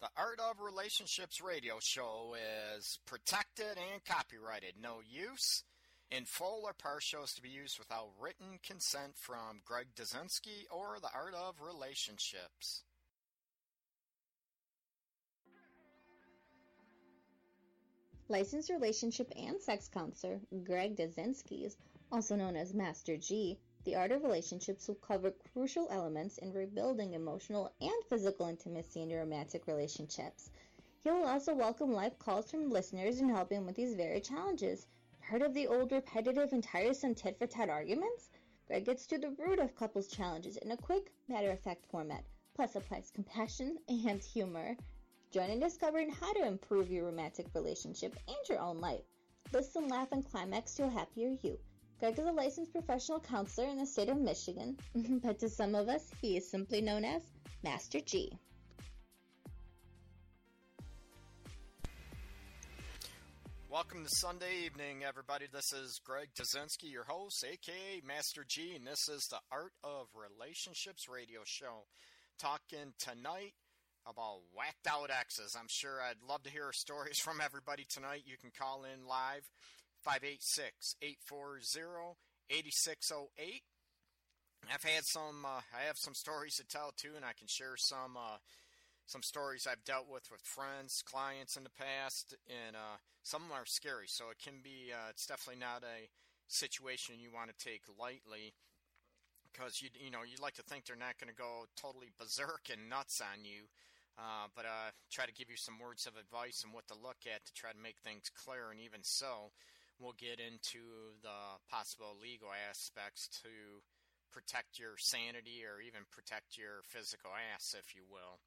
The Art of Relationships radio show is protected and copyrighted. No use in full or partial is to be used without written consent from Greg Dazinski or The Art of Relationships. Licensed relationship and sex counselor Greg Dazinski, also known as Master G, the Art of Relationships will cover crucial elements in rebuilding emotional and physical intimacy in your romantic relationships. He will also welcome live calls from listeners and help him with these very challenges. Heard of the old repetitive and tiresome tit for tat arguments? Greg gets to the root of couples' challenges in a quick, matter of fact format, plus applies compassion and humor. Join in discovering how to improve your romantic relationship and your own life. Listen, laugh, and climax to a happier you. Greg is a licensed professional counselor in the state of Michigan, but to some of us, he is simply known as Master G. Welcome to Sunday evening, everybody. This is Greg Dazinski, your host, aka Master G, and this is the Art of Relationships radio show. Talking tonight about whacked out exes. I'm sure I'd love to hear stories from everybody tonight. You can call in live 586 840 8608. I've had some, uh, I have some stories to tell too, and I can share some, uh, some stories I've dealt with with friends, clients in the past, and uh, some are scary. So it can be, uh, it's definitely not a situation you want to take lightly because you you know you'd like to think they're not going to go totally berserk and nuts on you, uh, but uh, try to give you some words of advice and what to look at to try to make things clear. And even so, we'll get into the possible legal aspects to protect your sanity or even protect your physical ass, if you will.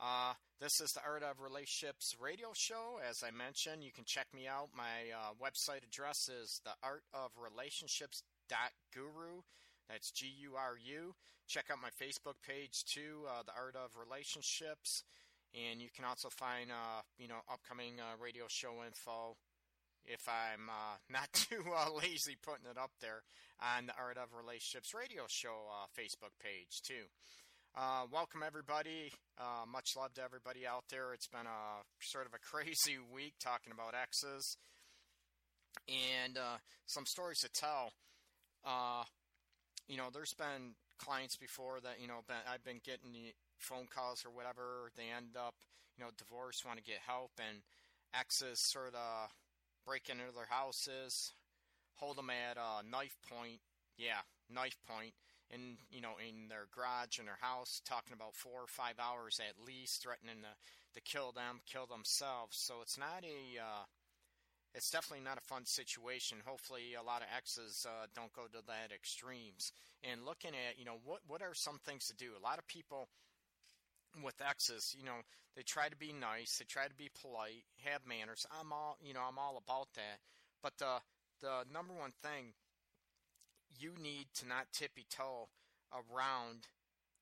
Uh, this is the Art of Relationships radio show. As I mentioned, you can check me out. My uh, website address is theartofrelationships.guru. That's G U R U. Check out my Facebook page too, uh, The Art of Relationships. And you can also find, uh, you know, upcoming uh, radio show info if I'm uh, not too uh, lazy putting it up there on the Art of Relationships radio show uh, Facebook page too. Uh, welcome everybody. Uh, much love to everybody out there. It's been a sort of a crazy week talking about exes and uh, some stories to tell. you know, there's been clients before that you know been, I've been getting the phone calls or whatever. They end up you know divorced, want to get help, and exes sort of break into their houses, hold them at uh, knife point. Yeah, knife point, in you know in their garage in their house, talking about four or five hours at least, threatening to to kill them, kill themselves. So it's not a uh, it's definitely not a fun situation. Hopefully, a lot of exes uh, don't go to that extremes. And looking at, you know, what what are some things to do? A lot of people with exes, you know, they try to be nice, they try to be polite, have manners. I'm all, you know, I'm all about that. But the the number one thing you need to not tippy toe around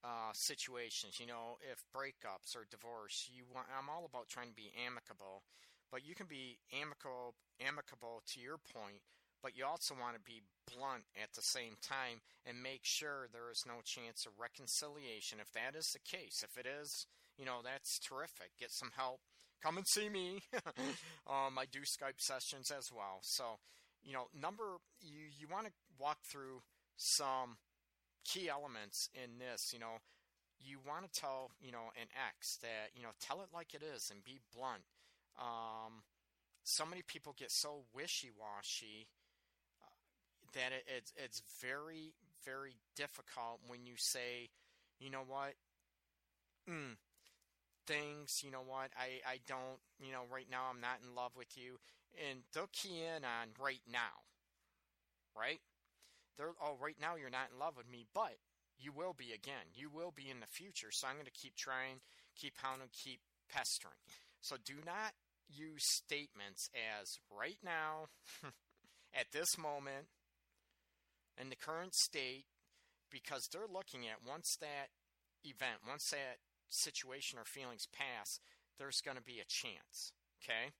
uh, situations. You know, if breakups or divorce, you want. I'm all about trying to be amicable, but you can be amicable, amicable to your point. But you also want to be blunt at the same time and make sure there is no chance of reconciliation. If that is the case, if it is, you know, that's terrific. Get some help. Come and see me. um, I do Skype sessions as well. So, you know, number you you want to walk through some key elements in this. You know, you want to tell you know an ex that you know tell it like it is and be blunt. Um, so many people get so wishy washy that it, it's it's very very difficult when you say, you know what, mm, things, you know what, I, I don't, you know, right now I'm not in love with you. And they'll key in on right now, right? They're, oh, right now you're not in love with me, but you will be again. You will be in the future. So I'm going to keep trying, keep hounding, keep pestering. So do not use statements as right now, at this moment, in the current state, because they're looking at once that event, once that situation or feelings pass, there's going to be a chance. Okay?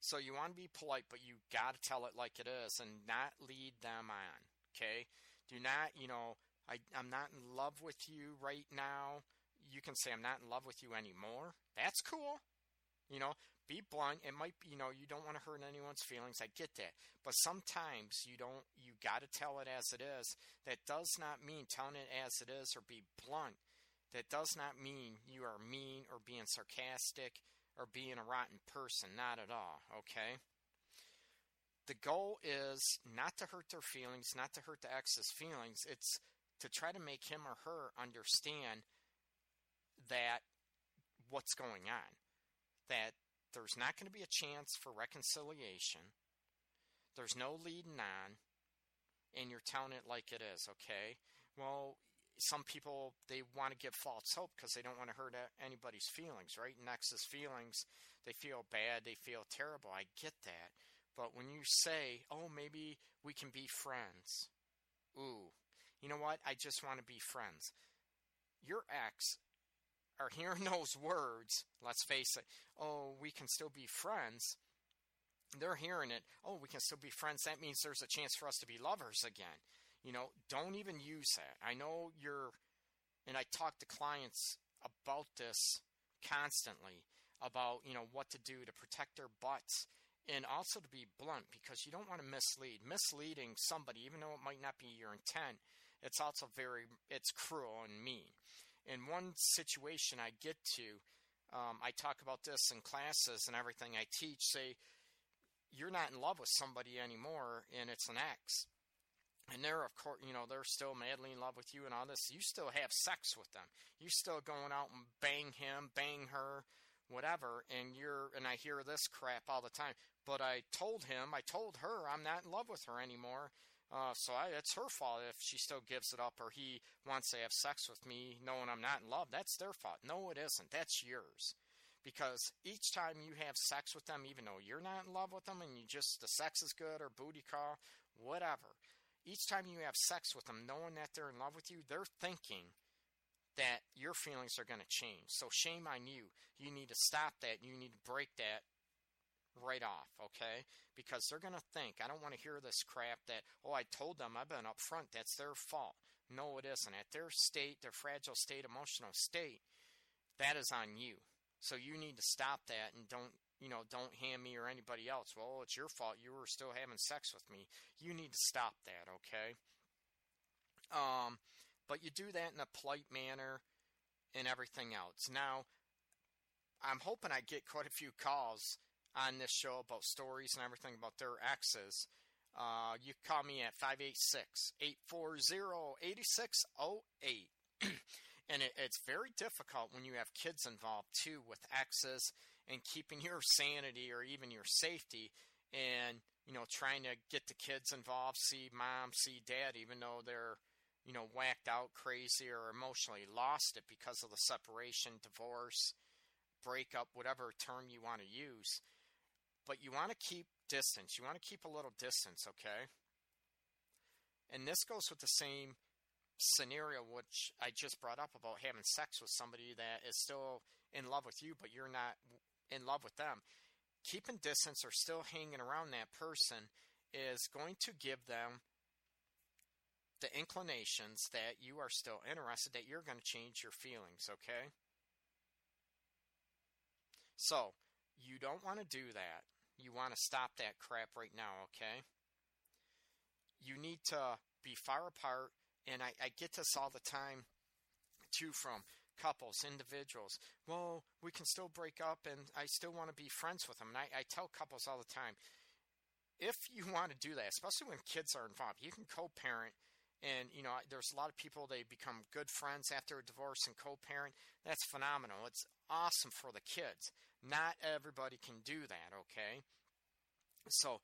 So you want to be polite, but you got to tell it like it is and not lead them on. Okay? Do not, you know, I, I'm not in love with you right now. you can say, I'm not in love with you anymore. That's cool. You know, be blunt. It might be, you know, you don't want to hurt anyone's feelings. I get that. But sometimes you don't, you got to tell it as it is. That does not mean telling it as it is or be blunt. That does not mean you are mean or being sarcastic or being a rotten person. Not at all, okay? The goal is not to hurt their feelings, not to hurt the ex's feelings. It's to try to make him or her understand that what's going on. That there's not going to be a chance for reconciliation. There's no leading on. And you're telling it like it is, okay? Well, some people they want to give false hope because they don't want to hurt anybody's feelings, right? Nexus feelings, they feel bad, they feel terrible. I get that. But when you say, "Oh, maybe we can be friends." Ooh. You know what? I just want to be friends. Your ex are hearing those words, let's face it. "Oh, we can still be friends." They're hearing it. "Oh, we can still be friends." That means there's a chance for us to be lovers again. You know, don't even use that. I know you're, and I talk to clients about this constantly about, you know, what to do to protect their butts and also to be blunt because you don't want to mislead. Misleading somebody, even though it might not be your intent, it's also very, it's cruel and mean. In one situation I get to, um, I talk about this in classes and everything I teach, say, you're not in love with somebody anymore and it's an ex. And they're of course you know they're still madly in love with you and all this. You still have sex with them. You're still going out and bang him bang her whatever and you're and i hear this crap all the time. But i told him i told her i'm not in love with her anymore uh, so I, it's her fault if she still gives it up or he wants to have sex with me knowing i'm not in love that's their fault no it isn't that's yours because each time you have sex with them even though you're not in love with them and you just the sex is good or booty call whatever each time you have sex with them, knowing that they're in love with you, they're thinking that your feelings are going to change. So shame on you. You need to stop that. You need to break that right off, okay? Because they're going to think, I don't want to hear this crap that, oh, I told them I've been upfront. That's their fault. No, it isn't. At their state, their fragile state, emotional state, that is on you. So you need to stop that and don't you know, don't hand me or anybody else. Well, it's your fault. You were still having sex with me. You need to stop that, okay? Um, but you do that in a polite manner and everything else. Now, I'm hoping I get quite a few calls on this show about stories and everything about their exes. Uh, you call me at 586 840 8608. And it, it's very difficult when you have kids involved too with exes and keeping your sanity or even your safety and you know trying to get the kids involved see mom see dad even though they're you know whacked out crazy or emotionally lost it because of the separation divorce breakup whatever term you want to use but you want to keep distance you want to keep a little distance okay and this goes with the same scenario which I just brought up about having sex with somebody that is still in love with you, but you're not in love with them. Keeping distance or still hanging around that person is going to give them the inclinations that you are still interested, that you're going to change your feelings, okay? So, you don't want to do that. You want to stop that crap right now, okay? You need to be far apart and I, I get this all the time too from couples, individuals. Well, we can still break up and I still want to be friends with them. And I, I tell couples all the time if you want to do that, especially when kids are involved, you can co parent. And, you know, there's a lot of people, they become good friends after a divorce and co parent. That's phenomenal. It's awesome for the kids. Not everybody can do that, okay? So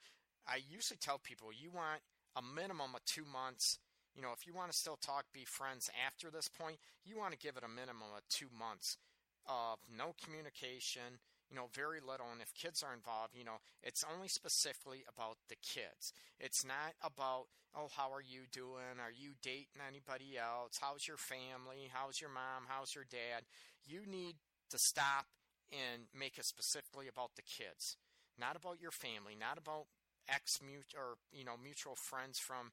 I usually tell people you want a minimum of two months you know, if you want to still talk, be friends after this point, you want to give it a minimum of two months of no communication, you know, very little. And if kids are involved, you know, it's only specifically about the kids. It's not about, oh, how are you doing? Are you dating anybody else? How's your family? How's your mom? How's your dad? You need to stop and make it specifically about the kids, not about your family, not about ex mute or you know mutual friends from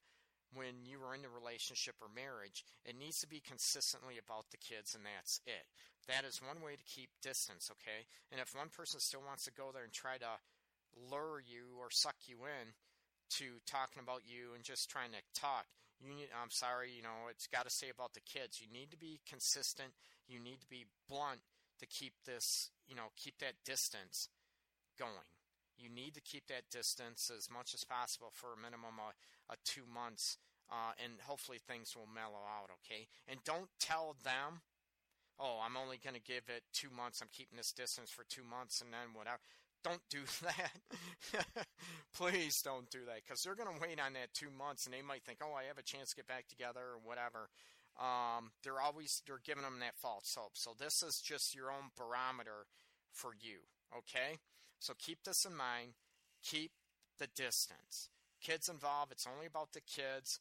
when you were in a relationship or marriage, it needs to be consistently about the kids, and that's it. That is one way to keep distance, okay? And if one person still wants to go there and try to lure you or suck you in to talking about you and just trying to talk, you need, I'm sorry, you know, it's got to say about the kids. You need to be consistent. You need to be blunt to keep this, you know, keep that distance going. You need to keep that distance as much as possible for a minimum of, of two months, uh, and hopefully things will mellow out, okay? And don't tell them, oh, I'm only going to give it two months. I'm keeping this distance for two months, and then whatever. Don't do that. Please don't do that because they're going to wait on that two months and they might think, oh, I have a chance to get back together or whatever. Um, they're always they're giving them that false hope. So this is just your own barometer for you. Okay, so keep this in mind. Keep the distance. Kids involved. It's only about the kids.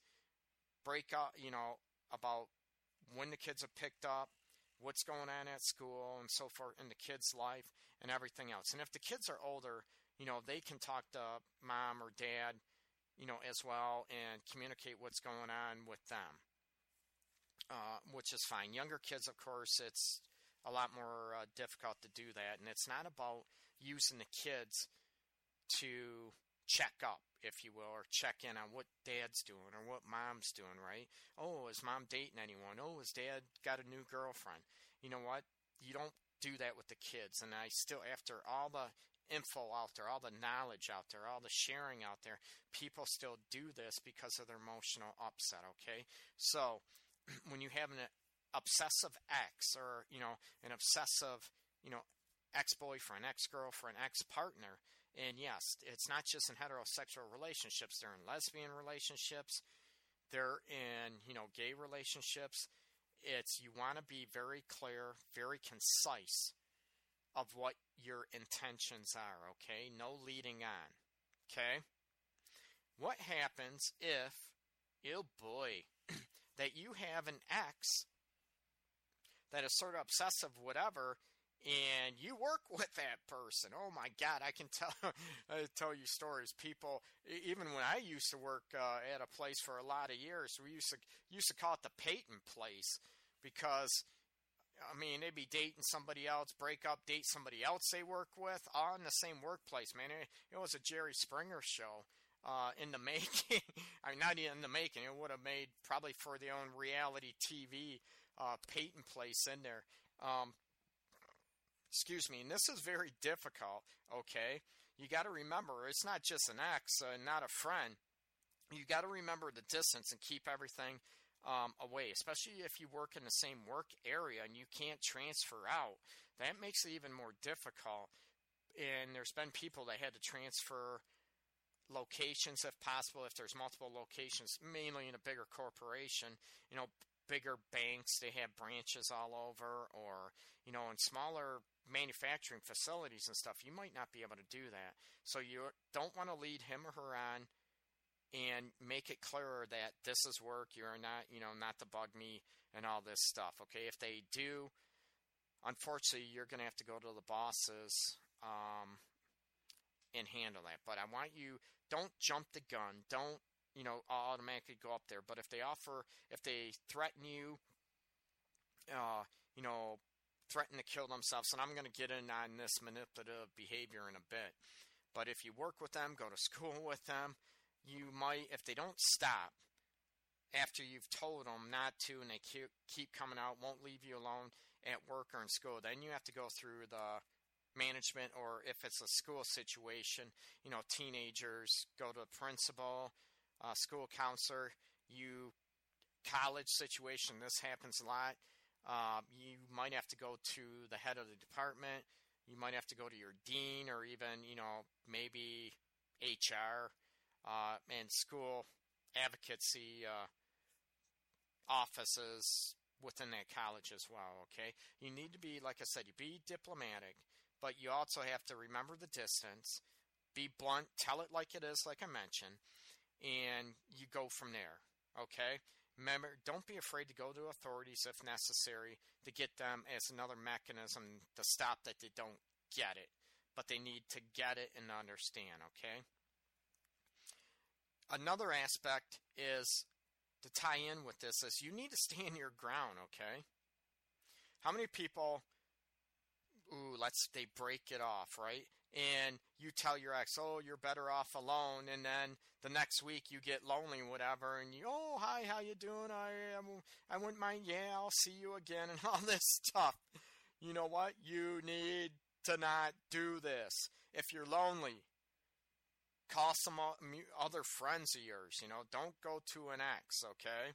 Break up. You know about when the kids are picked up what's going on at school and so forth in the kid's life and everything else. And if the kids are older, you know, they can talk to mom or dad, you know, as well and communicate what's going on with them, uh, which is fine. Younger kids, of course, it's a lot more uh, difficult to do that. And it's not about using the kids to check up, if you will, or check in on what dad's doing or what mom's doing, right? Oh, is mom dating anyone? Oh, is dad got a new girlfriend? You know what? You don't do that with the kids. And I still, after all the info out there, all the knowledge out there, all the sharing out there, people still do this because of their emotional upset, okay? So when you have an obsessive ex or, you know, an obsessive, you know, ex boyfriend, ex girlfriend, ex partner, and yes, it's not just in heterosexual relationships, they're in lesbian relationships, they're in, you know, gay relationships. It's you want to be very clear, very concise of what your intentions are, okay? No leading on. Okay? What happens if, oh boy, that you have an ex that is sort of obsessive, whatever, and you work with that person. Oh my God, I can tell I tell you stories. People, even when I used to work uh, at a place for a lot of years, we used to used to call it the Peyton place because. I mean, they'd be dating somebody else, break up, date somebody else they work with, all in the same workplace, man. It, it was a Jerry Springer show uh, in the making. I mean, not in the making. It would have made probably for their own reality TV uh, Peyton place in there. Um, excuse me, and this is very difficult, okay? You got to remember, it's not just an ex, uh, not a friend. You got to remember the distance and keep everything um, away, especially if you work in the same work area and you can't transfer out. That makes it even more difficult. And there's been people that had to transfer locations if possible, if there's multiple locations, mainly in a bigger corporation. You know, bigger banks, they have branches all over, or, you know, in smaller manufacturing facilities and stuff, you might not be able to do that. So you don't want to lead him or her on and make it clearer that this is work. You're not, you know, not to bug me and all this stuff. Okay, if they do, unfortunately, you're going to have to go to the bosses um, and handle that. But I want you don't jump the gun. Don't you know automatically go up there. But if they offer, if they threaten you, uh, you know, threaten to kill themselves. And I'm going to get in on this manipulative behavior in a bit. But if you work with them, go to school with them, you might, if they don't stop after you've told them not to and they keep coming out, won't leave you alone at work or in school, then you have to go through the management or if it's a school situation, you know, teenagers go to the principal, uh, school counselor, you college situation, this happens a lot um, you might have to go to the head of the department. You might have to go to your dean or even, you know, maybe HR uh, and school advocacy uh, offices within that college as well. Okay, you need to be, like I said, you be diplomatic, but you also have to remember the distance. Be blunt, tell it like it is, like I mentioned, and you go from there. Okay, Remember, don't be afraid to go to authorities if necessary to get them as another mechanism to stop that they don't get it. But they need to get it and understand, okay? Another aspect is to tie in with this is you need to stand your ground, okay? How many people, ooh, let's, they break it off, right? And you tell your ex, oh, you're better off alone. And then the next week you get lonely, whatever. And you, oh, hi, how you doing? I, am. I wouldn't mind. Yeah, I'll see you again and all this stuff. You know what? You need to not do this. If you're lonely, call some other friends of yours. You know, don't go to an ex, okay?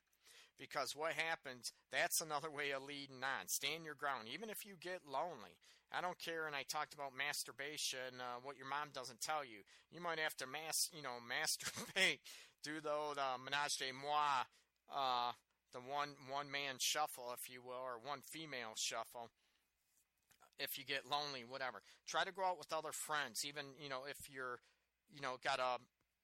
Because what happens, that's another way of leading on. Stand your ground, even if you get lonely. I don't care. And I talked about masturbation, uh, what your mom doesn't tell you. You might have to mass, you know, masturbate, do the uh, menage de moi, uh, the one one man shuffle, if you will, or one female shuffle. If you get lonely, whatever, try to go out with other friends. Even you know if you're, you know, got a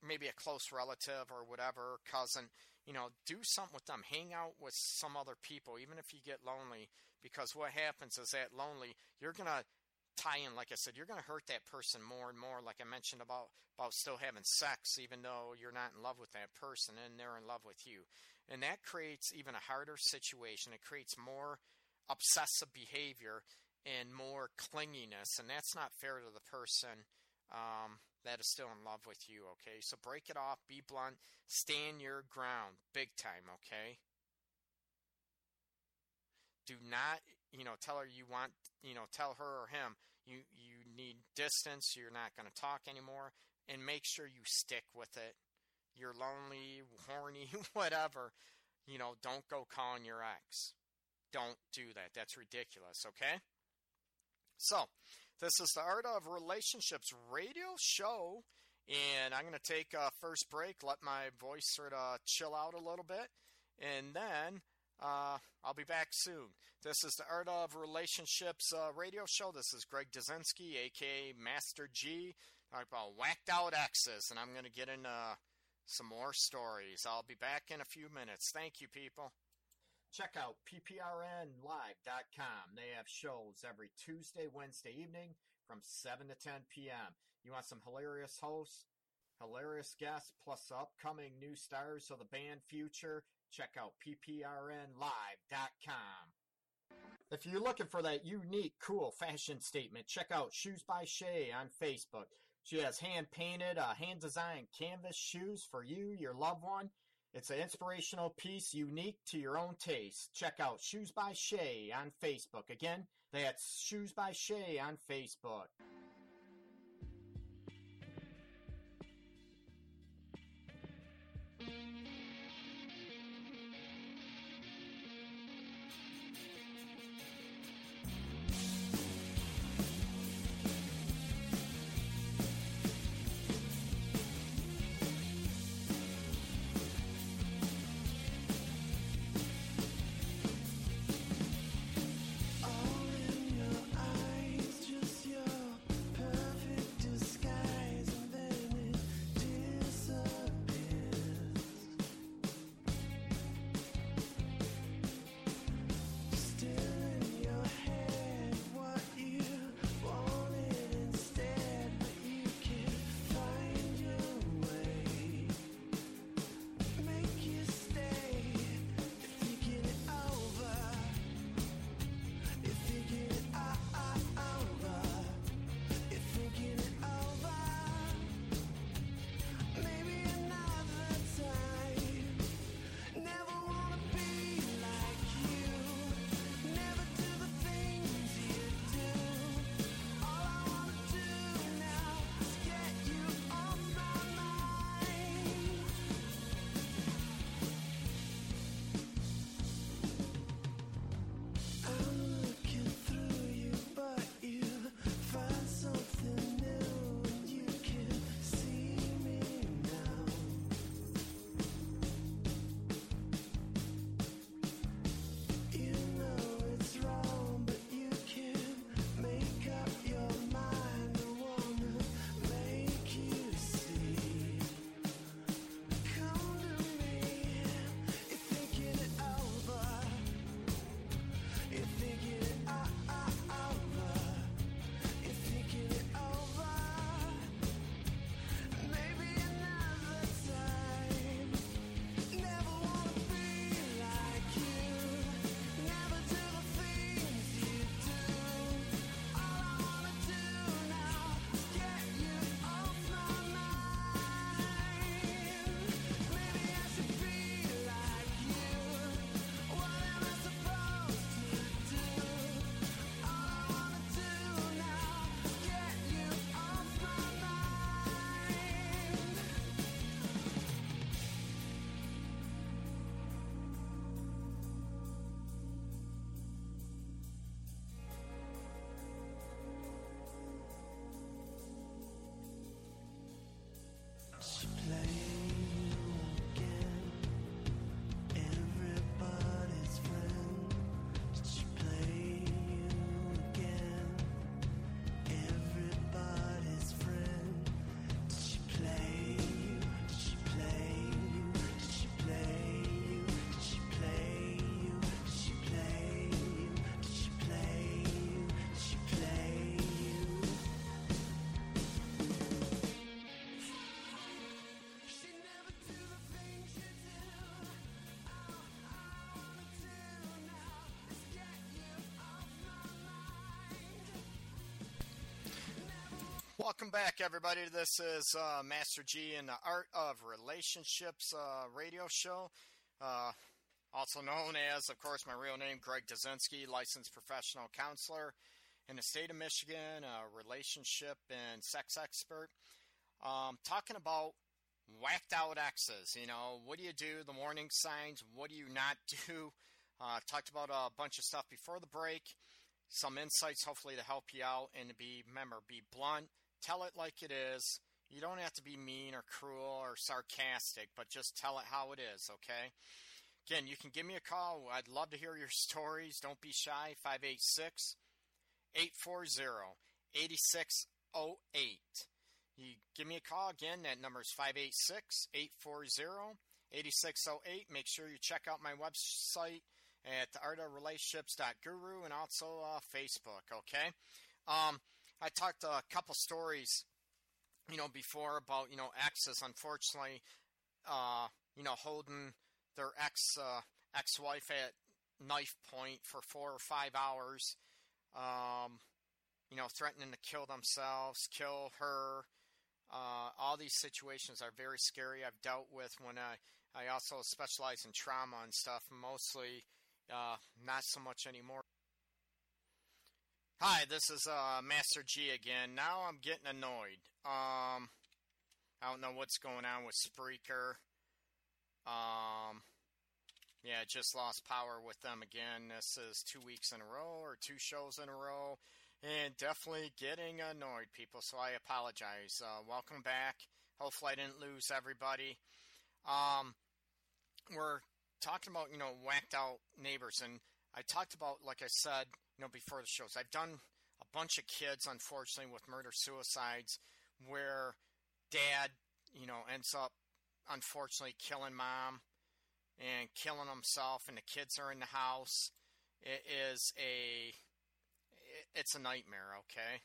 maybe a close relative or whatever cousin you know, do something with them. Hang out with some other people, even if you get lonely, because what happens is that lonely, you're going to tie in, like I said, you're going to hurt that person more and more. Like I mentioned about, about still having sex, even though you're not in love with that person and they're in love with you. And that creates even a harder situation. It creates more obsessive behavior and more clinginess. And that's not fair to the person. Um, that is still in love with you, okay? So break it off, be blunt, stand your ground, big time, okay? Do not, you know, tell her you want, you know, tell her or him you you need distance, you're not going to talk anymore, and make sure you stick with it. You're lonely, horny, whatever. You know, don't go calling your ex. Don't do that. That's ridiculous, okay? So, this is the Art of Relationships radio show, and I'm going to take a first break, let my voice sort of chill out a little bit, and then uh, I'll be back soon. This is the Art of Relationships uh, radio show. This is Greg Dazinski, aka Master G, talking about whacked out exes, and I'm going to get into some more stories. I'll be back in a few minutes. Thank you, people. Check out pprnlive.com. They have shows every Tuesday, Wednesday evening from 7 to 10 p.m. You want some hilarious hosts, hilarious guests, plus upcoming new stars of the band Future? Check out pprnlive.com. If you're looking for that unique, cool fashion statement, check out Shoes by Shay on Facebook. She has hand painted, uh, hand designed canvas shoes for you, your loved one it's an inspirational piece unique to your own taste. Check out Shoes by Shay on Facebook. Again, that's Shoes by Shay on Facebook. Welcome back, everybody. This is uh, Master G in the Art of Relationships uh, radio show, uh, also known as, of course, my real name, Greg Dazinski, licensed professional counselor in the state of Michigan, a relationship and sex expert. Um, talking about whacked out exes. You know, what do you do? The warning signs. What do you not do? Uh, talked about a bunch of stuff before the break. Some insights, hopefully, to help you out and to be, remember, be blunt. Tell it like it is. You don't have to be mean or cruel or sarcastic, but just tell it how it is, okay? Again, you can give me a call. I'd love to hear your stories. Don't be shy. 586 840 8608. You give me a call again. That number is 586 840 8608. Make sure you check out my website at theartofrelationships.guru and also uh, Facebook, okay? Um, I talked a couple stories, you know, before about, you know, exes, unfortunately, uh, you know, holding their ex uh, ex-wife at knife point for four or five hours, um, you know, threatening to kill themselves, kill her. Uh, all these situations are very scary. I've dealt with when I I also specialize in trauma and stuff, mostly uh, not so much anymore. Hi, this is uh, Master G again. Now I'm getting annoyed. Um, I don't know what's going on with Spreaker. Um, yeah, just lost power with them again. This is two weeks in a row or two shows in a row, and definitely getting annoyed, people. So I apologize. Uh, welcome back. Hopefully, I didn't lose everybody. Um, we're talking about you know whacked out neighbors, and I talked about like I said you know before the shows. I've done a bunch of kids, unfortunately, with murder suicides, where dad you know ends up unfortunately killing mom and killing himself, and the kids are in the house. It is a it's a nightmare. Okay,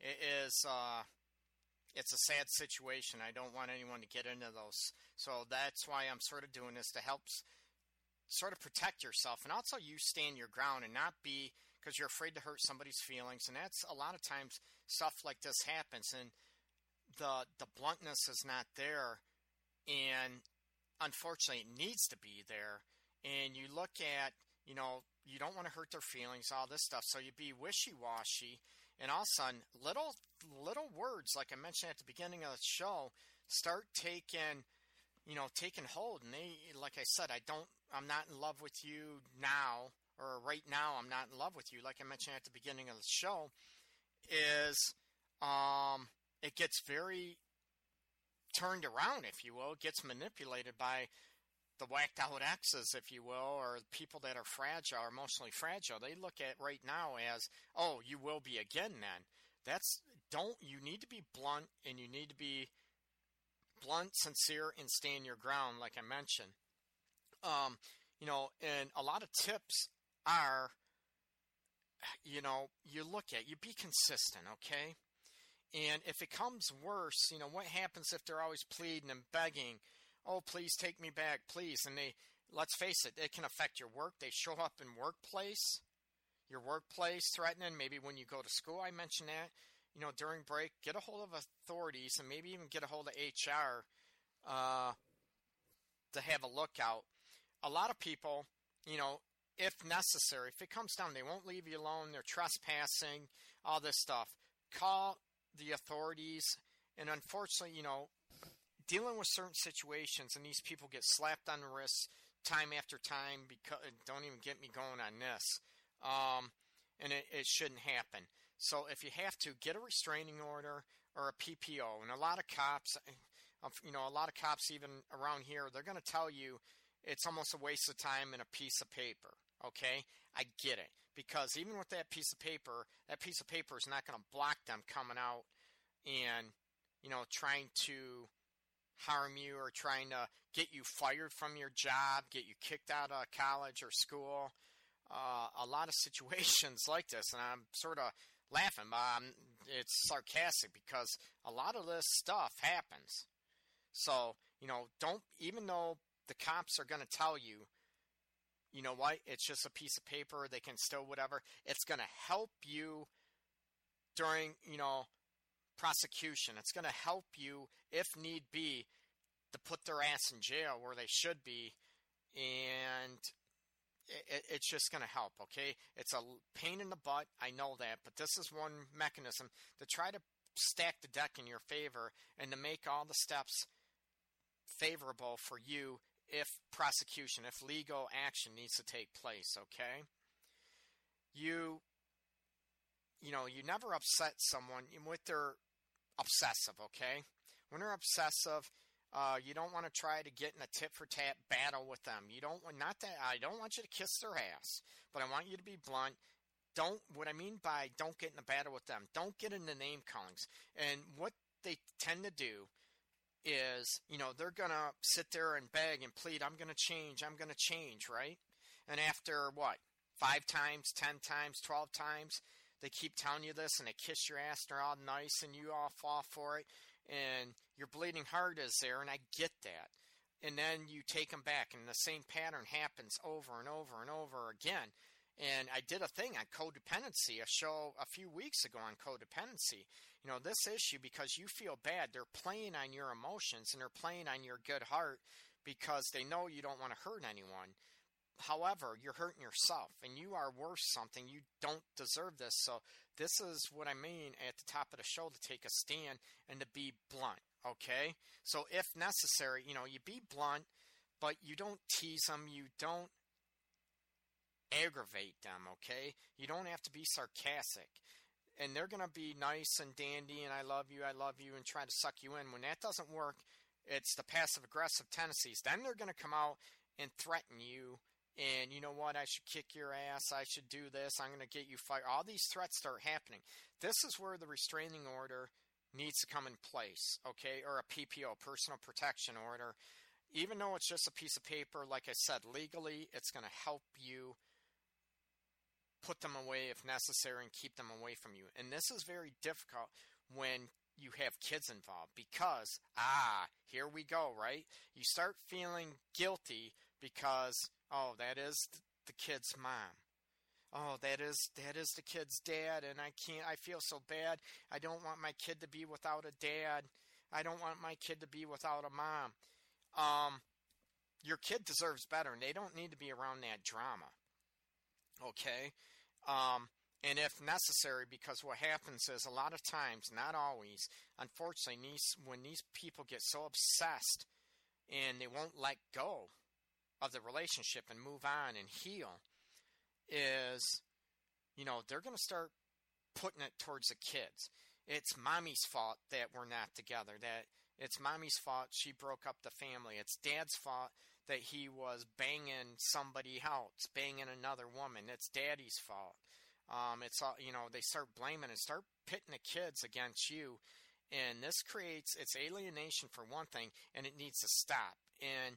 it is. Uh, it's a sad situation. I don't want anyone to get into those. So that's why I'm sort of doing this to help sort of protect yourself and also you stand your ground and not be because you're afraid to hurt somebody's feelings and that's a lot of times stuff like this happens and the the bluntness is not there and unfortunately it needs to be there and you look at you know you don't want to hurt their feelings all this stuff so you be wishy-washy and all of a sudden little little words like i mentioned at the beginning of the show start taking you know taking hold and they like i said i don't i'm not in love with you now or right now i'm not in love with you like i mentioned at the beginning of the show is um it gets very turned around if you will it gets manipulated by the whacked out exes, if you will, or people that are fragile, emotionally fragile, they look at right now as, oh, you will be again then. That's, don't, you need to be blunt and you need to be blunt, sincere, and stand your ground, like I mentioned. Um, you know, and a lot of tips are, you know, you look at, you be consistent, okay? And if it comes worse, you know, what happens if they're always pleading and begging? oh, please take me back, please. And they, let's face it, it can affect your work. They show up in workplace, your workplace threatening. Maybe when you go to school, I mentioned that. You know, during break, get a hold of authorities and maybe even get a hold of HR uh, to have a lookout. A lot of people, you know, if necessary, if it comes down, they won't leave you alone. They're trespassing, all this stuff. Call the authorities. And unfortunately, you know, dealing with certain situations, and these people get slapped on the wrists time after time because don't even get me going on this. Um, and it, it shouldn't happen. So if you have to get a restraining order or a PPO, and a lot of cops, you know, a lot of cops even around here, they're going to tell you it's almost a waste of time and a piece of paper. Okay, I get it because even with that piece of paper, that piece of paper is not going to block them coming out and you know trying to harm you or trying to get you fired from your job, get you kicked out of college or school. Uh, a lot of situations like this, and I'm sort of laughing, but I'm, it's sarcastic because a lot of this stuff happens. So, you know, don't, even though the cops are going to tell you, you know what, it's just a piece of paper, they can still whatever, it's going to help you during, you know, prosecution. It's going to help you, if need be, to put their ass in jail where they should be. And it, it's just going to help, okay? It's a pain in the butt. I know that. But this is one mechanism to try to stack the deck in your favor and to make all the steps favorable for you if prosecution, if legal action needs to take place, okay? You you know, you never upset someone with their obsessive, okay? When they're obsessive, uh, you don't want to try to get in a tit for tat battle with them. You don't want not that I don't want you to kiss their ass, but I want you to be blunt. Don't what I mean by don't get in a battle with them. Don't get into name callings. And what they tend to do is, you know, they're gonna sit there and beg and plead, I'm gonna change, I'm gonna change, right? And after what? Five times, ten times, twelve times, they keep telling you this and they kiss your ass and they're all nice and you all fall for it and your bleeding heart is there and I get that. And then you take them back and the same pattern happens over and over and over again. And I did a thing on codependency, a show a few weeks ago on codependency. You know, this issue because you feel bad, they're playing on your emotions and they're playing on your good heart because they know you don't want to hurt anyone. However, you're hurting yourself and you are worth something. You don't deserve this. So, this is what I mean at the top of the show to take a stand and to be blunt. Okay? So, if necessary, you know, you be blunt, but you don't tease them. You don't aggravate them. Okay? You don't have to be sarcastic. And they're going to be nice and dandy and I love you, I love you, and try to suck you in. When that doesn't work, it's the passive aggressive tendencies. Then they're going to come out and threaten you and you know what, I should kick your ass, I should do this, I'm going to get you fired. All these threats start happening. This is where the restraining order needs to come in place, okay, or a PPO, personal protection order. Even though it's just a piece of paper, like I said, legally, it's going to help you put them away if necessary and keep them away from you. And this is very difficult when you have kids involved because, ah, here we go, right? You start feeling guilty because Oh, that is the kid's mom. Oh, that is that is the kid's dad and I can't I feel so bad. I don't want my kid to be without a dad. I don't want my kid to be without a mom. Um your kid deserves better and they don't need to be around that drama. Okay? Um and if necessary, because what happens is a lot of times, not always, unfortunately, these, when these people get so obsessed and they won't let go of the relationship and move on and heal is, you know, they're going to start putting it towards the kids. It's mommy's fault that we're not together. That it's mommy's fault she broke up the family. It's dad's fault that he was banging somebody else, banging another woman. It's daddy's fault. Um, it's all you know. They start blaming and start pitting the kids against you, and this creates it's alienation for one thing, and it needs to stop. And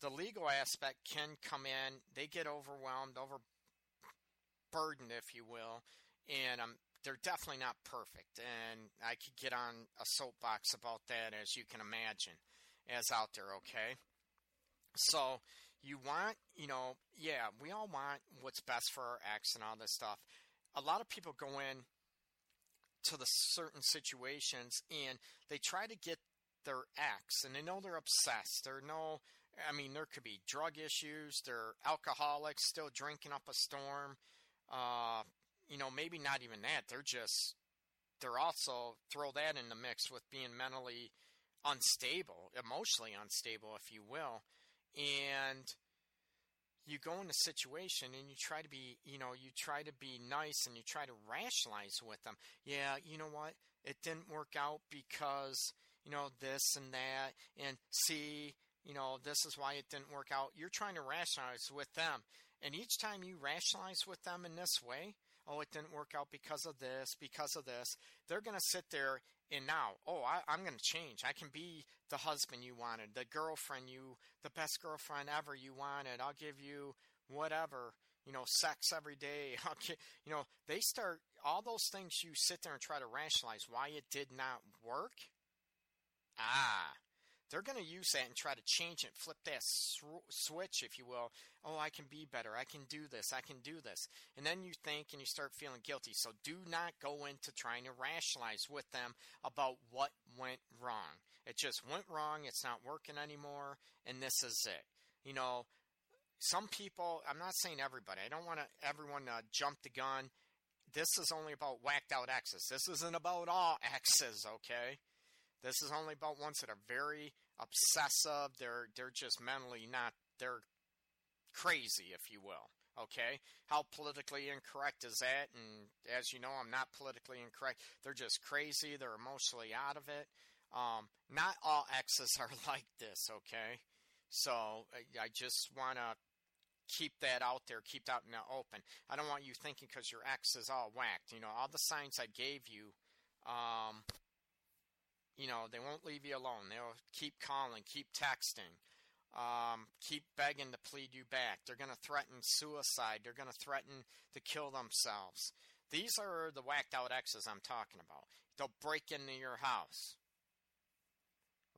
the legal aspect can come in. They get overwhelmed, overburdened, if you will, and um, they're definitely not perfect. And I could get on a soapbox about that, as you can imagine, as out there. Okay, so you want, you know, yeah, we all want what's best for our ex and all this stuff. A lot of people go in to the certain situations and they try to get their ex and they know they're obsessed. They're no I mean, there could be drug issues. They're alcoholics, still drinking up a storm. Uh, you know, maybe not even that. They're just, they're also, throw that in the mix with being mentally unstable, emotionally unstable, if you will. And you go in a situation and you try to be, you know, you try to be nice and you try to rationalize with them. Yeah, you know what? It didn't work out because, you know, this and that. And see, you know, this is why it didn't work out. You're trying to rationalize with them. And each time you rationalize with them in this way, oh, it didn't work out because of this, because of this, they're going to sit there and now, oh, I, am going to change. I can be the husband you wanted, the girlfriend you, the best girlfriend ever you wanted. I'll give you whatever, you know, sex every day. I'll you know, they start all those things you sit there and try to rationalize why it did not work. Ah, they're going to use that and try to change it, flip that sw- switch, if you will. Oh, I can be better. I can do this. I can do this. And then you think and you start feeling guilty. So do not go into trying to rationalize with them about what went wrong. It just went wrong. It's not working anymore. And this is it. You know, some people, I'm not saying everybody, I don't want to, everyone to jump the gun. This is only about whacked out exes. This isn't about all exes, okay? This is only about ones that are very obsessive. They're they're just mentally not they're crazy, if you will. Okay, how politically incorrect is that? And as you know, I'm not politically incorrect. They're just crazy. They're emotionally out of it. Um, not all exes are like this. Okay, so I just want to keep that out there, keep that in the open. I don't want you thinking because your ex is all whacked. You know, all the signs I gave you. Um, you know, they won't leave you alone. They'll keep calling, keep texting, um, keep begging to plead you back. They're going to threaten suicide. They're going to threaten to kill themselves. These are the whacked out exes I'm talking about. They'll break into your house,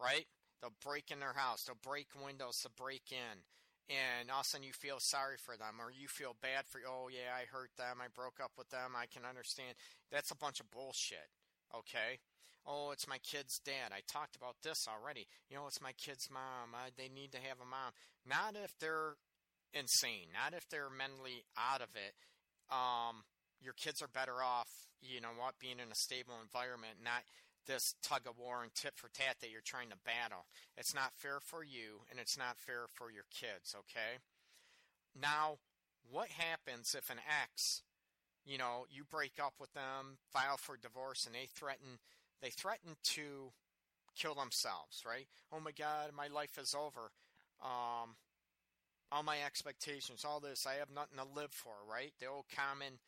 right? They'll break in their house. They'll break windows to break in. And all of a sudden you feel sorry for them or you feel bad for, oh, yeah, I hurt them. I broke up with them. I can understand. That's a bunch of bullshit, okay? Oh, it's my kid's dad. I talked about this already. You know, it's my kid's mom. They need to have a mom. Not if they're insane. Not if they're mentally out of it. Um, your kids are better off, you know what, being in a stable environment, not this tug of war and tit for tat that you're trying to battle. It's not fair for you and it's not fair for your kids, okay? Now, what happens if an ex, you know, you break up with them, file for divorce, and they threaten they threaten to kill themselves, right? Oh my God, my life is over. Um, all my expectations, all this, I have nothing to live for, right? The old common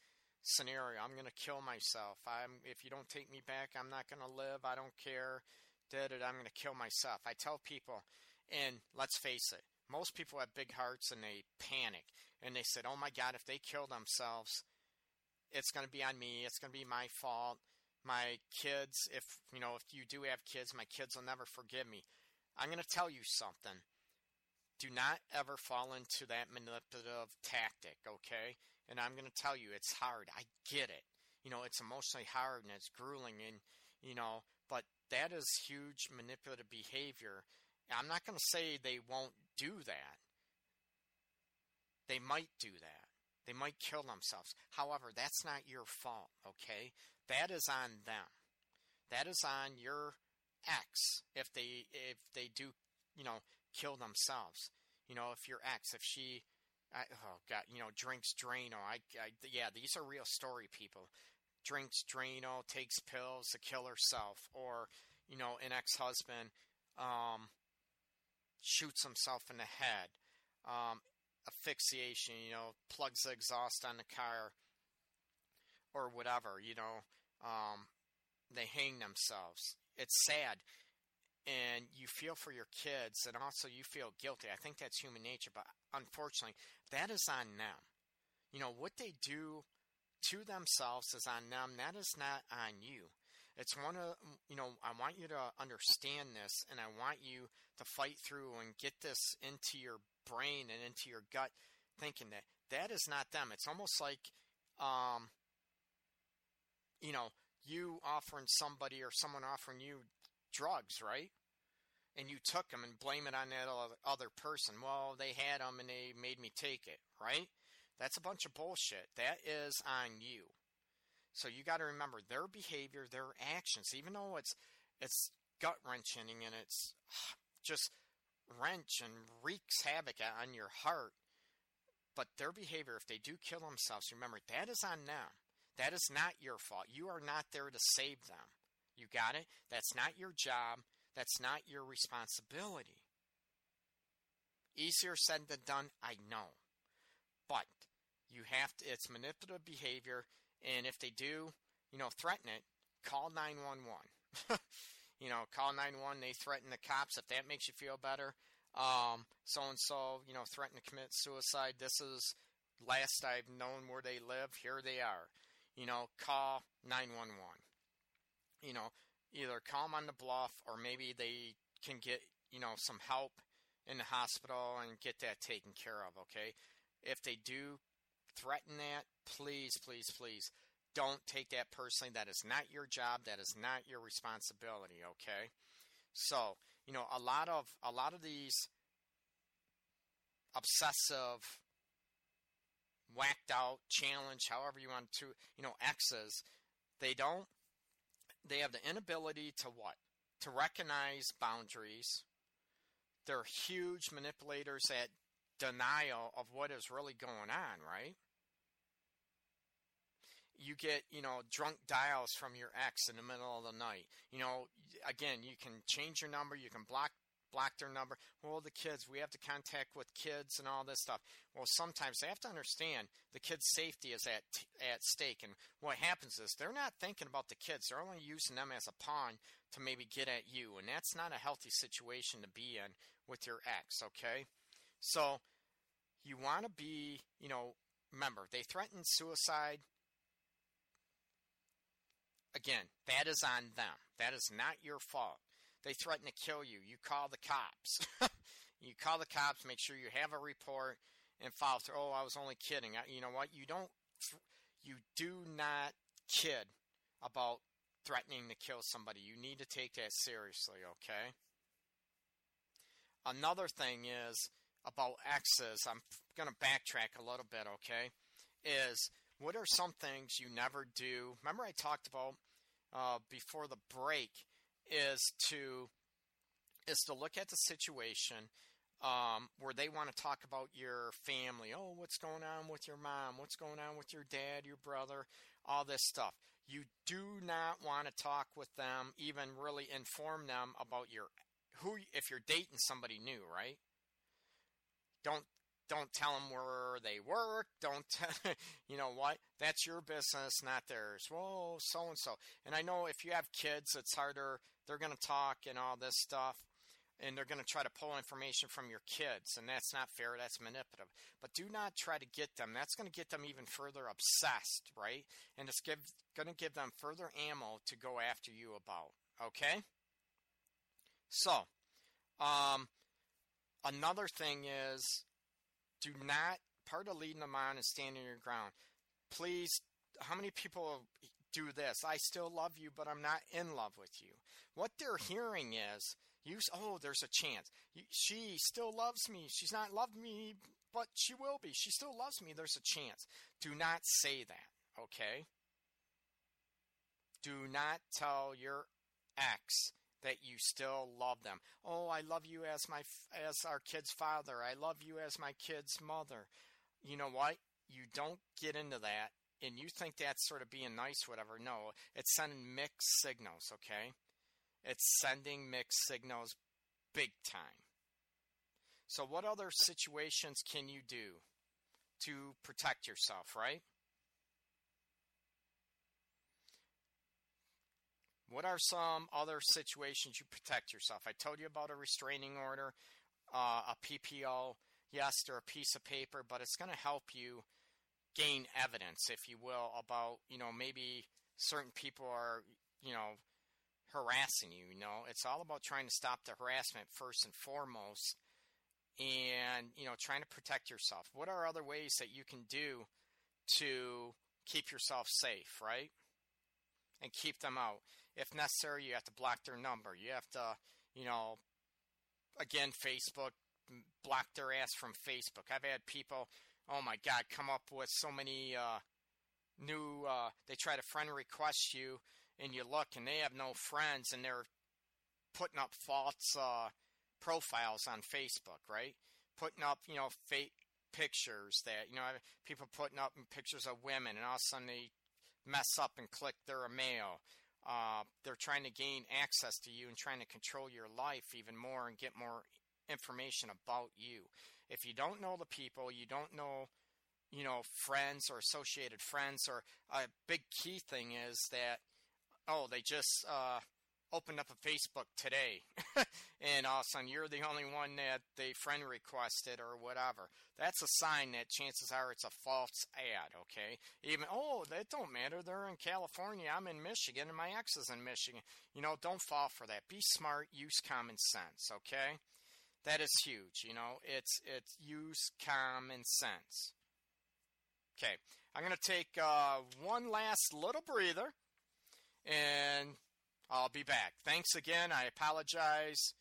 scenario. I'm going to kill myself. I'm if you don't take me back, I'm not going to live. I don't care. Did it? I'm going to kill myself. I tell people, and let's face it, most people have big hearts and they panic and they said, "Oh my God, if they kill themselves, it's going to be on me. It's going to be my fault my kids, if you know, if you do have kids, my kids will never forgive me. I'm going to tell you something. Do not ever fall into that manipulative tactic, okay? And I'm going to tell you, it's hard. I get it. You know, it's emotionally hard and it's grueling, and you know, but that is huge manipulative behavior. I'm not going to say they won't do that. They might do that. They might kill themselves. However, that's not your fault, okay? That is on them. That is on your ex if they if they do, you know, kill themselves. You know, if your ex, if she, I, oh god, you know, drinks Drano. I, I, yeah, these are real story people. Drinks Drano, takes pills to kill herself, or you know, an ex-husband um, shoots himself in the head. Um, asphyxiation, you know, plugs the exhaust on the car or whatever, you know, um, they hang themselves. It's sad. And you feel for your kids, and also you feel guilty. I think that's human nature, but unfortunately, that is on them. You know, what they do to themselves is on them. That is not on you. It's one of, you know, I want you to understand this, and I want you to fight through and get this into your brain and into your gut, thinking that that is not them. It's almost like, um, you know, you offering somebody or someone offering you drugs, right? And you took them and blame it on that other person. Well, they had them and they made me take it, right? That's a bunch of bullshit. That is on you. So you got to remember their behavior, their actions, even though it's it's gut wrenching and it's just wrench and wreaks havoc on your heart. But their behavior, if they do kill themselves, remember that is on them. That is not your fault. You are not there to save them. You got it? That's not your job. That's not your responsibility. Easier said than done, I know. But you have to, it's manipulative behavior, and if they do, you know, threaten it, call 911. you know, call 911, they threaten the cops. If that makes you feel better, um, so and so, you know, threaten to commit suicide. This is last I've known where they live. Here they are you know, call 911. You know, either call them on the bluff or maybe they can get, you know, some help in the hospital and get that taken care of, okay? If they do threaten that, please, please, please don't take that personally. That is not your job. That is not your responsibility, okay? So, you know, a lot of a lot of these obsessive whacked out challenge however you want to you know exes, they don't they have the inability to what to recognize boundaries they're huge manipulators at denial of what is really going on right you get you know drunk dials from your ex in the middle of the night. You know again you can change your number you can block block their number. Well the kids we have to contact with kids and all this stuff. Well sometimes they have to understand the kids safety is at at stake. And what happens is they're not thinking about the kids. They're only using them as a pawn to maybe get at you. And that's not a healthy situation to be in with your ex okay? So you want to be you know remember they threaten suicide Again, that is on them. That is not your fault. They threaten to kill you. You call the cops. you call the cops, make sure you have a report, and file through. Oh, I was only kidding. You know what? You don't. You do not kid about threatening to kill somebody. You need to take that seriously. Okay. Another thing is about exes. I'm going to backtrack a little bit. Okay. Is what are some things you never do? Remember, I talked about uh, before the break is to is to look at the situation um, where they want to talk about your family. Oh, what's going on with your mom? What's going on with your dad, your brother? All this stuff. You do not want to talk with them, even really inform them about your who. If you're dating somebody new, right? Don't don't tell them where they work. Don't, tell, you know what? That's your business, not theirs. Well, so and so. And I know if you have kids, it's harder. They're going to talk and all this stuff, and they're going to try to pull information from your kids, and that's not fair. That's manipulative. But do not try to get them. That's going to get them even further obsessed, right? And it's give, going to give them further ammo to go after you about. Okay? So, um, another thing is do not part of leading them on is standing your ground. Please, how many people do this? I still love you, but I'm not in love with you. What they're hearing is, you, oh, there's a chance. She still loves me. She's not loved me, but she will be. She still loves me. There's a chance. Do not say that, okay? Do not tell your ex that you still love them. Oh, I love you as my as our kid's father. I love you as my kid's mother. You know what? You don't get into that and you think that's sort of being nice whatever. No, it's sending mixed signals, okay? It's sending mixed signals big time. So what other situations can you do to protect yourself, right? What are some other situations you protect yourself? I told you about a restraining order, uh, a PPO. Yes, they're a piece of paper, but it's going to help you gain evidence, if you will, about, you know, maybe certain people are, you know, harassing you. You know, it's all about trying to stop the harassment first and foremost and, you know, trying to protect yourself. What are other ways that you can do to keep yourself safe, right? And keep them out if necessary, you have to block their number. You have to, you know, again, Facebook, block their ass from Facebook. I've had people, oh my God, come up with so many uh, new, uh, they try to friend request you, and you look, and they have no friends, and they're putting up false uh, profiles on Facebook, right? Putting up, you know, fake pictures that, you know, people putting up pictures of women, and all of a sudden they mess up and click they're a male uh, they're trying to gain access to you and trying to control your life even more and get more information about you. If you don't know the people, you don't know, you know, friends or associated friends, or a big key thing is that, oh, they just, uh, opened up a Facebook today, and all of a sudden you're the only one that they friend requested or whatever. That's a sign that chances are it's a false ad. Okay, even oh that don't matter. They're in California. I'm in Michigan, and my ex is in Michigan. You know, don't fall for that. Be smart. Use common sense. Okay, that is huge. You know, it's it's use common sense. Okay, I'm gonna take uh, one last little breather, and I'll be back. Thanks again. I apologize.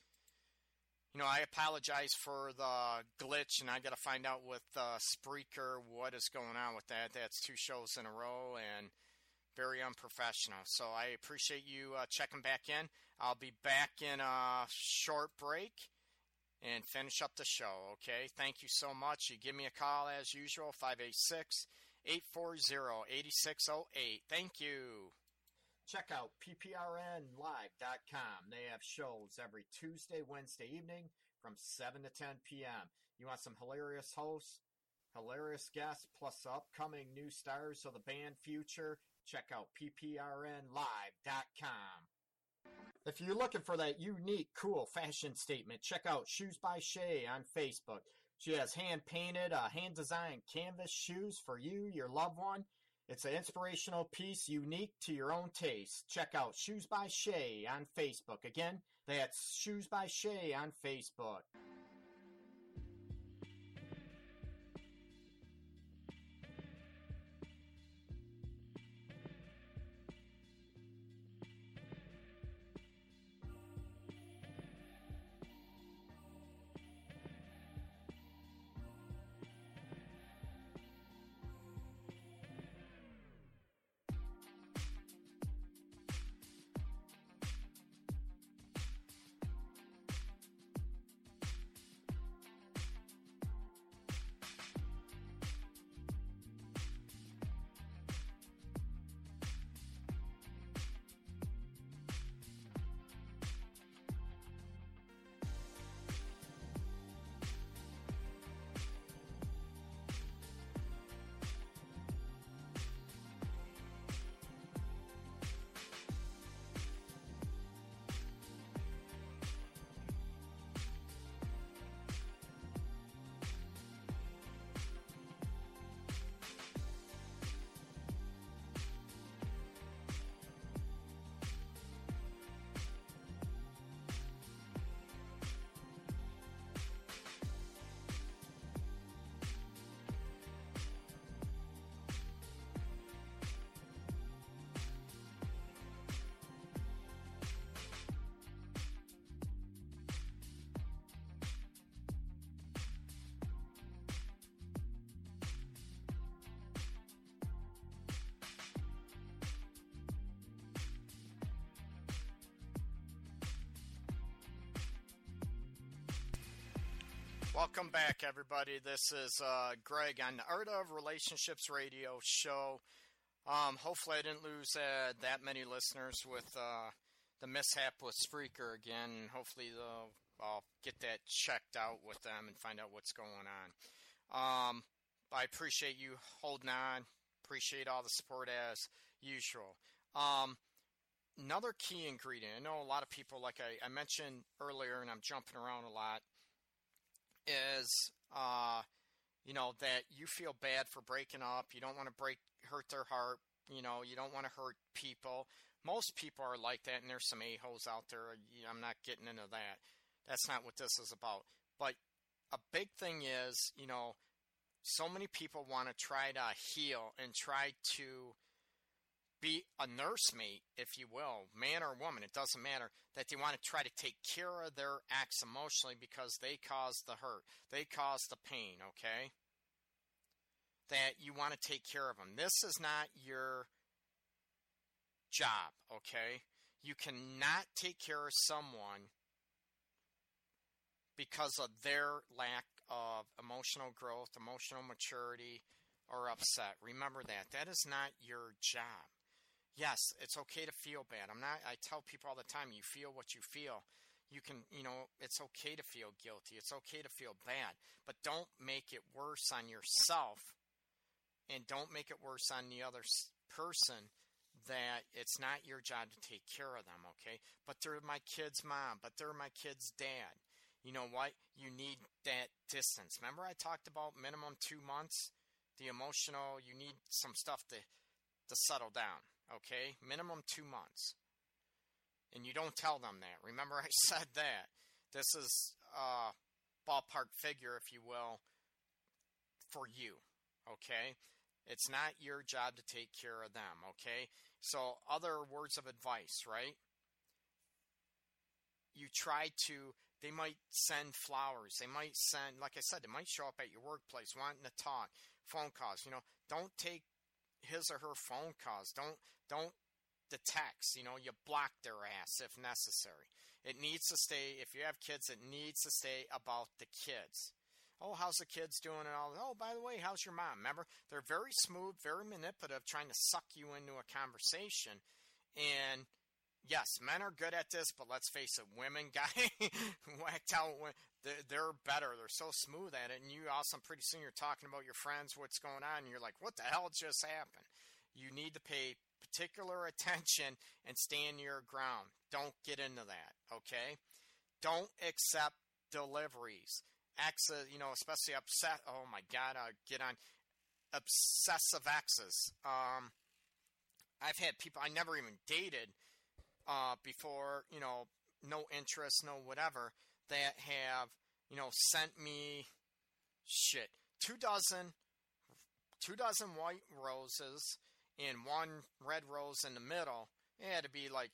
You know, I apologize for the glitch, and I got to find out with uh, Spreaker what is going on with that. That's two shows in a row and very unprofessional. So I appreciate you uh, checking back in. I'll be back in a short break and finish up the show, okay? Thank you so much. You give me a call as usual, 586 840 8608. Thank you. Check out pprnlive.com. They have shows every Tuesday, Wednesday evening from 7 to 10 p.m. You want some hilarious hosts, hilarious guests, plus upcoming new stars of the band future? Check out pprnlive.com. If you're looking for that unique, cool fashion statement, check out Shoes by Shay on Facebook. She has hand painted, uh, hand designed canvas shoes for you, your loved one. It's an inspirational piece unique to your own taste. Check out Shoes by Shay on Facebook. Again, that's Shoes by Shay on Facebook. Welcome back, everybody. This is uh, Greg on the Art of Relationships radio show. Um, hopefully, I didn't lose uh, that many listeners with uh, the mishap with Spreaker again. Hopefully, I'll get that checked out with them and find out what's going on. Um, I appreciate you holding on. Appreciate all the support as usual. Um, another key ingredient. I know a lot of people, like I, I mentioned earlier, and I'm jumping around a lot is uh, you know that you feel bad for breaking up. You don't want to break hurt their heart. You know you don't want to hurt people. Most people are like that, and there's some a holes out there. I'm not getting into that. That's not what this is about. But a big thing is, you know, so many people want to try to heal and try to be a nursemaid, if you will, man or woman, it doesn't matter, that they want to try to take care of their ex emotionally because they caused the hurt, they caused the pain, okay? That you want to take care of them. This is not your job, okay? You cannot take care of someone because of their lack of emotional growth, emotional maturity, or upset. Remember that. That is not your job yes, it's okay to feel bad. I'm not, I tell people all the time, you feel what you feel. You can, you know, it's okay to feel guilty. It's okay to feel bad, but don't make it worse on yourself and don't make it worse on the other person that it's not your job to take care of them, okay? But they're my kid's mom, but they're my kid's dad. You know what? You need that distance. Remember, I talked about minimum two months? The emotional, you need some stuff to, to settle down, okay? Minimum two months. And you don't tell them that. Remember, I said that. This is a ballpark figure, if you will, for you, okay? It's not your job to take care of them, okay? So, other words of advice, right? You try to, they might send flowers. They might send, like I said, they might show up at your workplace wanting to talk, phone calls. You know, don't take his or her phone calls. Don't, don't the text. You know, you block their ass if necessary. It needs to stay, if you have kids, it needs to stay about the kids. Oh, how's the kids doing? And all. Oh, by the way, how's your mom? Remember, they're very smooth, very manipulative, trying to suck you into a conversation. And yes, men are good at this, but let's face it, women, guy, whacked out, they're better. They're so smooth at it. And you also, pretty soon, you're talking about your friends, what's going on, and you're like, what the hell just happened? You need to pay particular attention and stand your ground. Don't get into that, okay? Don't accept deliveries exes, you know, especially upset. Oh my God, I get on obsessive exes. Um, I've had people I never even dated uh, before, you know, no interest, no whatever, that have, you know, sent me shit two dozen, two dozen white roses and one red rose in the middle. It had to be like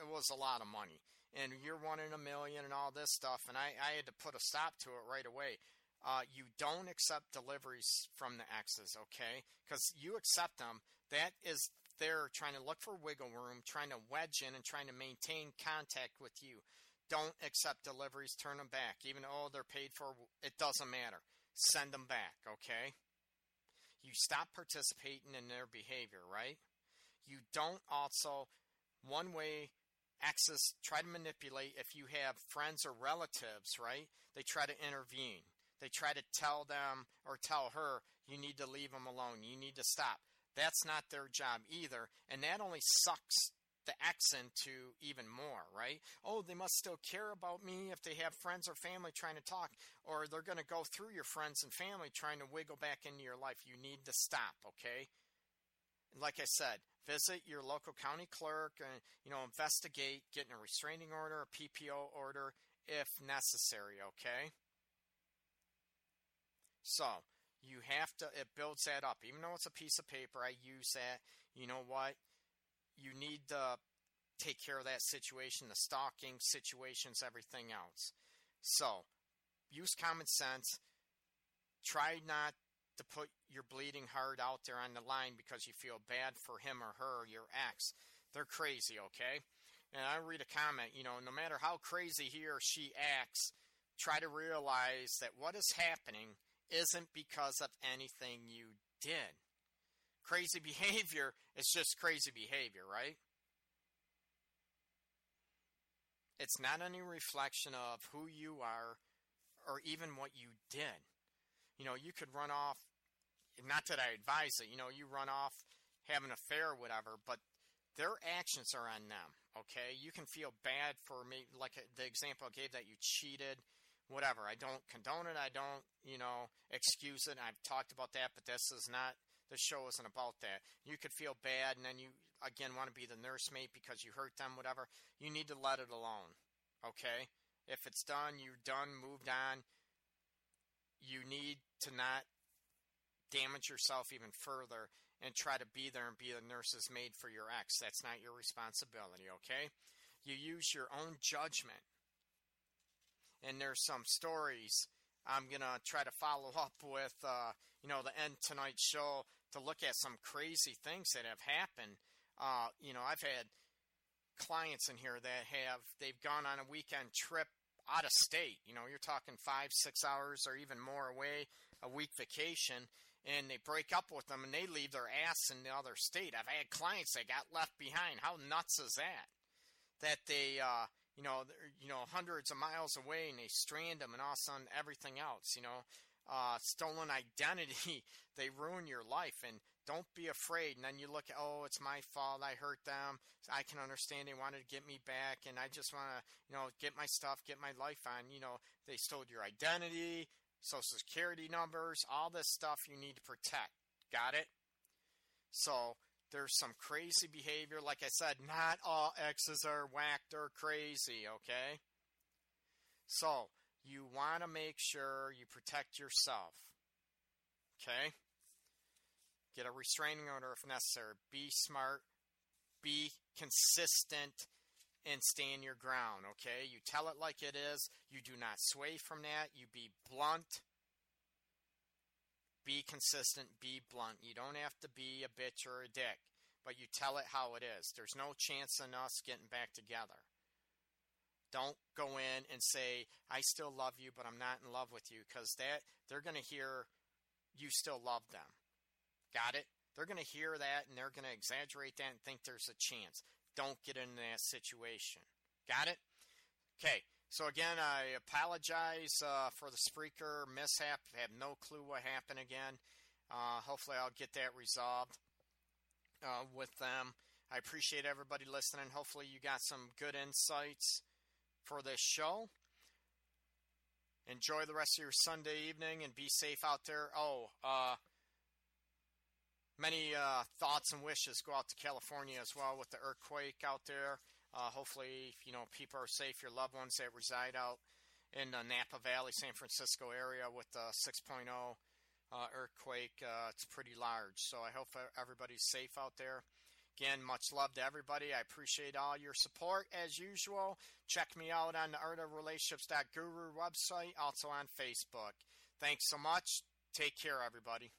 it was a lot of money and you're one in a million and all this stuff. And I, I had to put a stop to it right away. Uh, you don't accept deliveries from the exes, okay? Because you accept them. That is they're trying to look for wiggle room, trying to wedge in, and trying to maintain contact with you. Don't accept deliveries, turn them back. Even though they're paid for, it doesn't matter. Send them back, okay? You stop participating in their behavior, right? You don't also, one way access, try to manipulate if you have friends or relatives, right? They try to intervene. They try to tell them or tell her, you need to leave them alone. You need to stop. That's not their job either. And that only sucks the accent to even more, right? Oh, they must still care about me if they have friends or family trying to talk, or they're going to go through your friends and family trying to wiggle back into your life. You need to stop, okay? Like I said, visit your local county clerk and you know investigate getting a restraining order a ppo order if necessary okay so you have to it builds that up. Even though it's a piece of paper i use that. You know what? You need to take care of that situation the stalking situations everything else. So use common sense. Try not to put your bleeding heart out there on the line because you feel bad for him or her, or your ex. They're crazy, okay? And I read a comment, you know, no matter how crazy he or she acts, try to realize that what is happening isn't because of anything you did. Crazy behavior is just crazy behavior, right? It's not any reflection of who you are or even what you did. You know, you could run off, not that I advise it, you know, you run off, have an affair whatever, but their actions are on them, okay? You can feel bad for me, like uh, the example I gave that you cheated, whatever. I don't condone it. I don't, you know, excuse it. I've talked about that, but this is not, the show isn't about that. You could feel bad and then you, again, want to be the nursemaid because you hurt them, whatever. You need to let it alone, okay? If it's done, you're done, moved on you need to not damage yourself even further and try to be there and be the nurse's maid for your ex. That's not your responsibility, okay? You use your own judgment. And there's some stories I'm to try to follow up with, uh, you know, the end tonight show to look at some crazy things that have happened. Uh, you know, I've had clients in here that have, they've gone on a weekend trip out of state. You know, you're talking five, six hours or even more away, a week vacation, and they break up with them and they leave their ass in the other state. I've had clients that got left behind. How nuts is that? That they, uh, you know, you know, hundreds of miles away and they strand them and all of a sudden everything else, you know. uh, stolen identity, they ruin your life. And don't be afraid. And then you look oh, it's my fault. I hurt them. I can understand they wanted to get me back. And I just want to, you know, get my stuff, get my life on. You know, they stole your identity, social security numbers, all this stuff you need to protect. Got it? So there's some crazy behavior. Like I said, not all exes are whacked or crazy, okay? So you want to make sure you protect yourself. Okay? Get a restraining order if necessary. Be smart. Be consistent and stand your ground, okay? You tell it like it is. You do not sway from that. You be blunt. Be consistent. Be blunt. You don't have to be a bitch or a dick, but you tell it how it is. There's no chance in us getting back together. Don't go in and say, I still love you, but I'm not in love with you, because that they're to hear you still love them. Got it? They're to hear that and they're to exaggerate that and think there's a chance. Don't get in that situation. Got it? Okay. So again, I apologize uh, for the Spreaker mishap. I have no clue what happened again. Uh, hopefully, I'll get that resolved uh, with them. I appreciate everybody listening. Hopefully, you got some good insights for this show. Enjoy the rest of your Sunday evening and be safe out there. Oh, uh, many uh, thoughts and wishes go out to California as well with the earthquake out there. Uh, hopefully, you know, people are safe. Your loved ones that reside out in the Napa Valley, San Francisco area with the 6.0 uh, earthquake. Uh, it's pretty large. So I hope everybody's safe out there. Again, much love to everybody. I appreciate all your support as usual. Check me out on the artofrelationships.guru website, also on Facebook. Thanks so much. Take care, everybody.